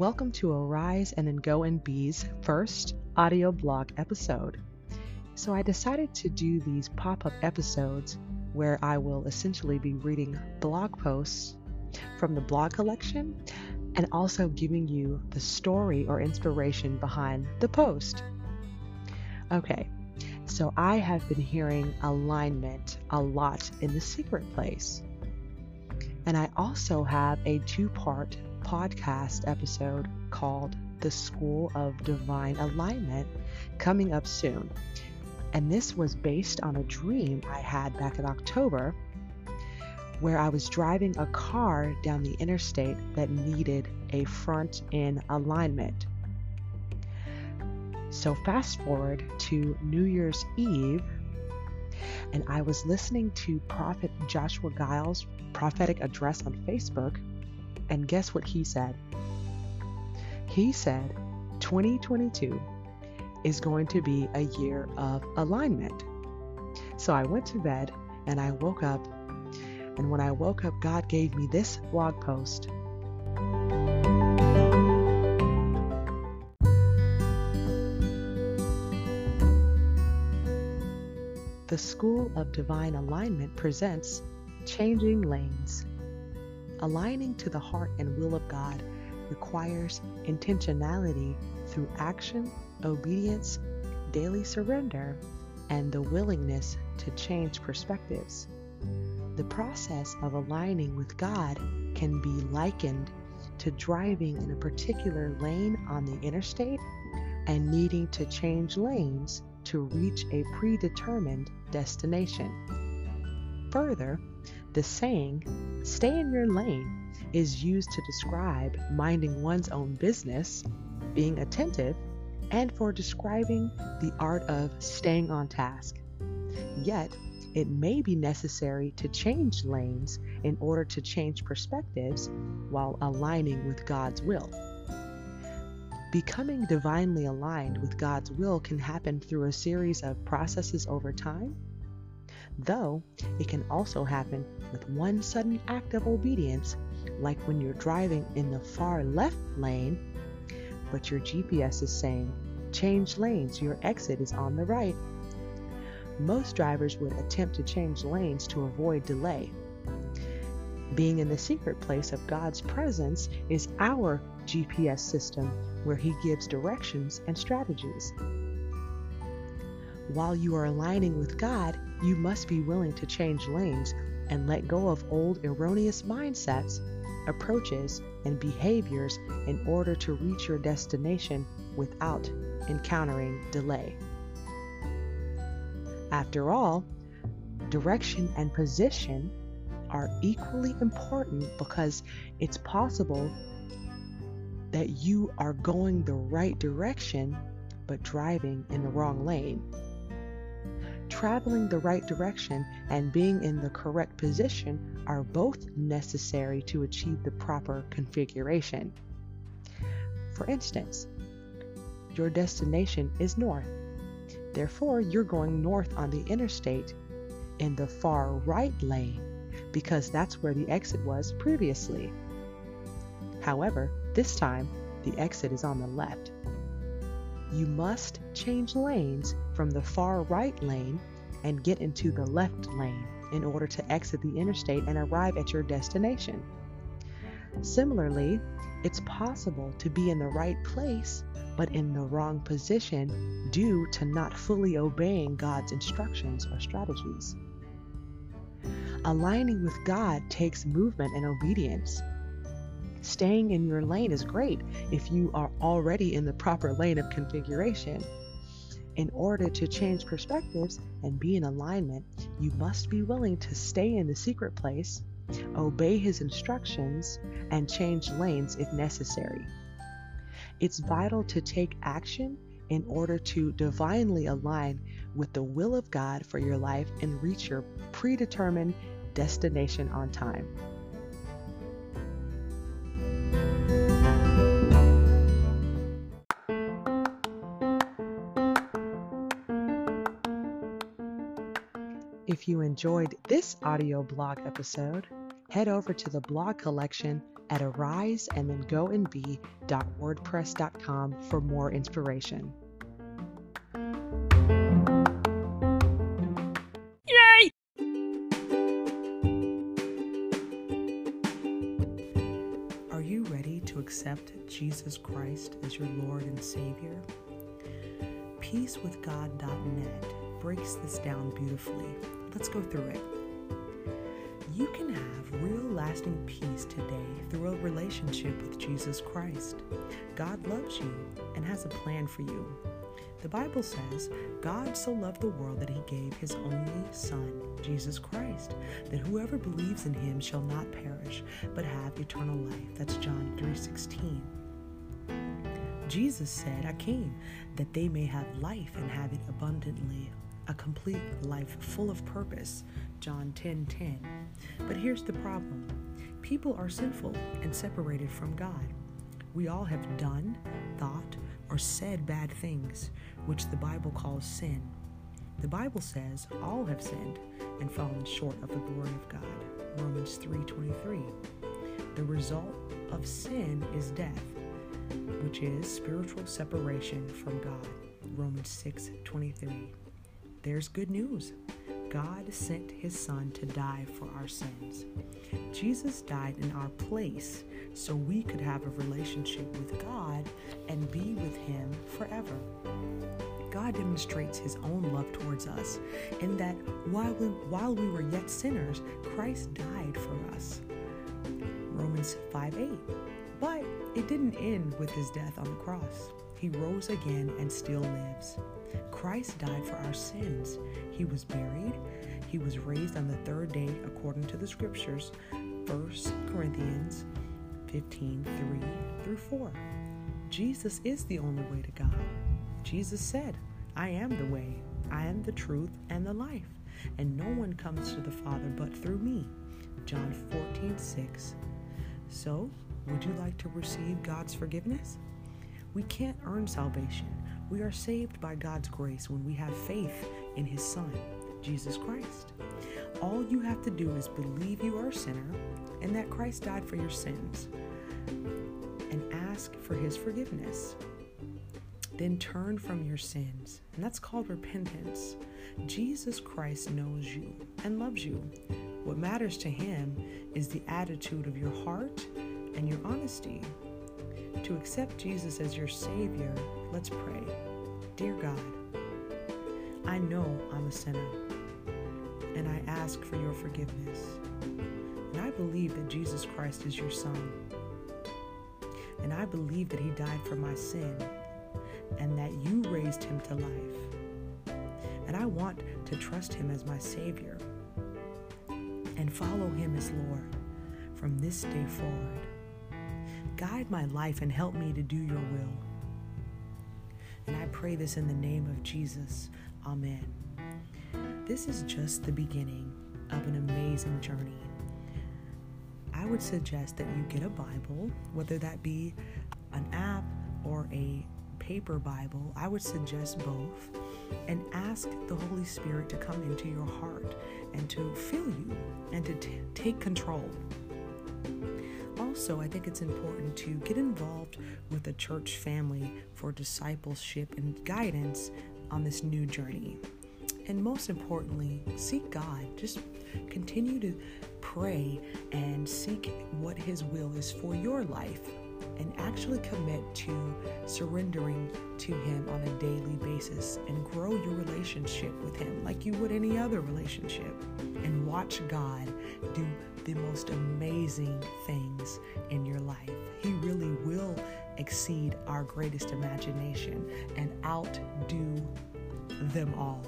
Welcome to Arise and Then Go and Be's first audio blog episode. So, I decided to do these pop up episodes where I will essentially be reading blog posts from the blog collection and also giving you the story or inspiration behind the post. Okay, so I have been hearing alignment a lot in the secret place. And I also have a two part podcast episode called The School of Divine Alignment coming up soon. And this was based on a dream I had back in October where I was driving a car down the interstate that needed a front end alignment. So, fast forward to New Year's Eve, and I was listening to Prophet Joshua Giles' prophetic address on Facebook, and guess what he said? He said 2022 is going to be a year of alignment. So I went to bed and I woke up, and when I woke up, God gave me this blog post. The School of Divine Alignment presents Changing Lanes. Aligning to the heart and will of God requires intentionality through action, obedience, daily surrender, and the willingness to change perspectives. The process of aligning with God can be likened to driving in a particular lane on the interstate and needing to change lanes to reach a predetermined destination. Further, the saying, stay in your lane, is used to describe minding one's own business, being attentive, and for describing the art of staying on task. Yet, it may be necessary to change lanes in order to change perspectives while aligning with God's will. Becoming divinely aligned with God's will can happen through a series of processes over time, though it can also happen with one sudden act of obedience, like when you're driving in the far left lane, but your GPS is saying, change lanes, your exit is on the right. Most drivers would attempt to change lanes to avoid delay. Being in the secret place of God's presence is our GPS system where He gives directions and strategies. While you are aligning with God, you must be willing to change lanes and let go of old erroneous mindsets, approaches, and behaviors in order to reach your destination without encountering delay. After all, direction and position are equally important because it's possible that you are going the right direction but driving in the wrong lane. Traveling the right direction and being in the correct position are both necessary to achieve the proper configuration. For instance, your destination is north. Therefore, you're going north on the interstate in the far right lane because that's where the exit was previously. However, this time the exit is on the left. You must change lanes from the far right lane and get into the left lane in order to exit the interstate and arrive at your destination. Similarly, it's possible to be in the right place but in the wrong position due to not fully obeying God's instructions or strategies. Aligning with God takes movement and obedience. Staying in your lane is great if you are already in the proper lane of configuration. In order to change perspectives and be in alignment, you must be willing to stay in the secret place, obey His instructions, and change lanes if necessary. It's vital to take action in order to divinely align with the will of God for your life and reach your predetermined destination on time. If you enjoyed this audio blog episode, head over to the blog collection at arise and then go and be.wordpress.com for more inspiration. Yay! Are you ready to accept Jesus Christ as your Lord and Savior? PeaceWithGod.net breaks this down beautifully. Let's go through it. You can have real lasting peace today through a relationship with Jesus Christ. God loves you and has a plan for you. The Bible says, God so loved the world that he gave his only Son, Jesus Christ, that whoever believes in him shall not perish, but have eternal life. That's John 3:16. Jesus said, I came that they may have life and have it abundantly, a complete life full of purpose. John 10:10. 10, 10. But here's the problem. People are sinful and separated from God. We all have done, thought, or said bad things, which the Bible calls sin. The Bible says all have sinned and fallen short of the glory of God. Romans 3:23. The result of sin is death, which is spiritual separation from God. Romans 6:23. There's good news. God sent his son to die for our sins. Jesus died in our place so we could have a relationship with God and be with him forever. God demonstrates his own love towards us in that while we, while we were yet sinners, Christ died for us. Romans 5 8. But it didn't end with his death on the cross. He rose again and still lives. Christ died for our sins. He was buried. He was raised on the third day according to the scriptures, 1 Corinthians 15 3 through 4. Jesus is the only way to God. Jesus said, I am the way, I am the truth, and the life, and no one comes to the Father but through me. John 14 6. So, would you like to receive God's forgiveness? We can't earn salvation. We are saved by God's grace when we have faith in His Son, Jesus Christ. All you have to do is believe you are a sinner and that Christ died for your sins and ask for His forgiveness. Then turn from your sins, and that's called repentance. Jesus Christ knows you and loves you. What matters to Him is the attitude of your heart and your honesty. To accept Jesus as your Savior, let's pray. Dear God, I know I'm a sinner, and I ask for your forgiveness. And I believe that Jesus Christ is your Son. And I believe that He died for my sin, and that you raised Him to life. And I want to trust Him as my Savior and follow Him as Lord from this day forward. Guide my life and help me to do your will. And I pray this in the name of Jesus. Amen. This is just the beginning of an amazing journey. I would suggest that you get a Bible, whether that be an app or a paper Bible. I would suggest both and ask the Holy Spirit to come into your heart and to fill you and to t- take control also, I think it's important to get involved with the church family for discipleship and guidance on this new journey. And most importantly, seek God. Just continue to pray and seek what His will is for your life and actually commit to surrendering to Him on a daily basis and grow your relationship with Him like you would any other relationship. And watch God do the most amazing things in your life. He really will exceed our greatest imagination and outdo them all.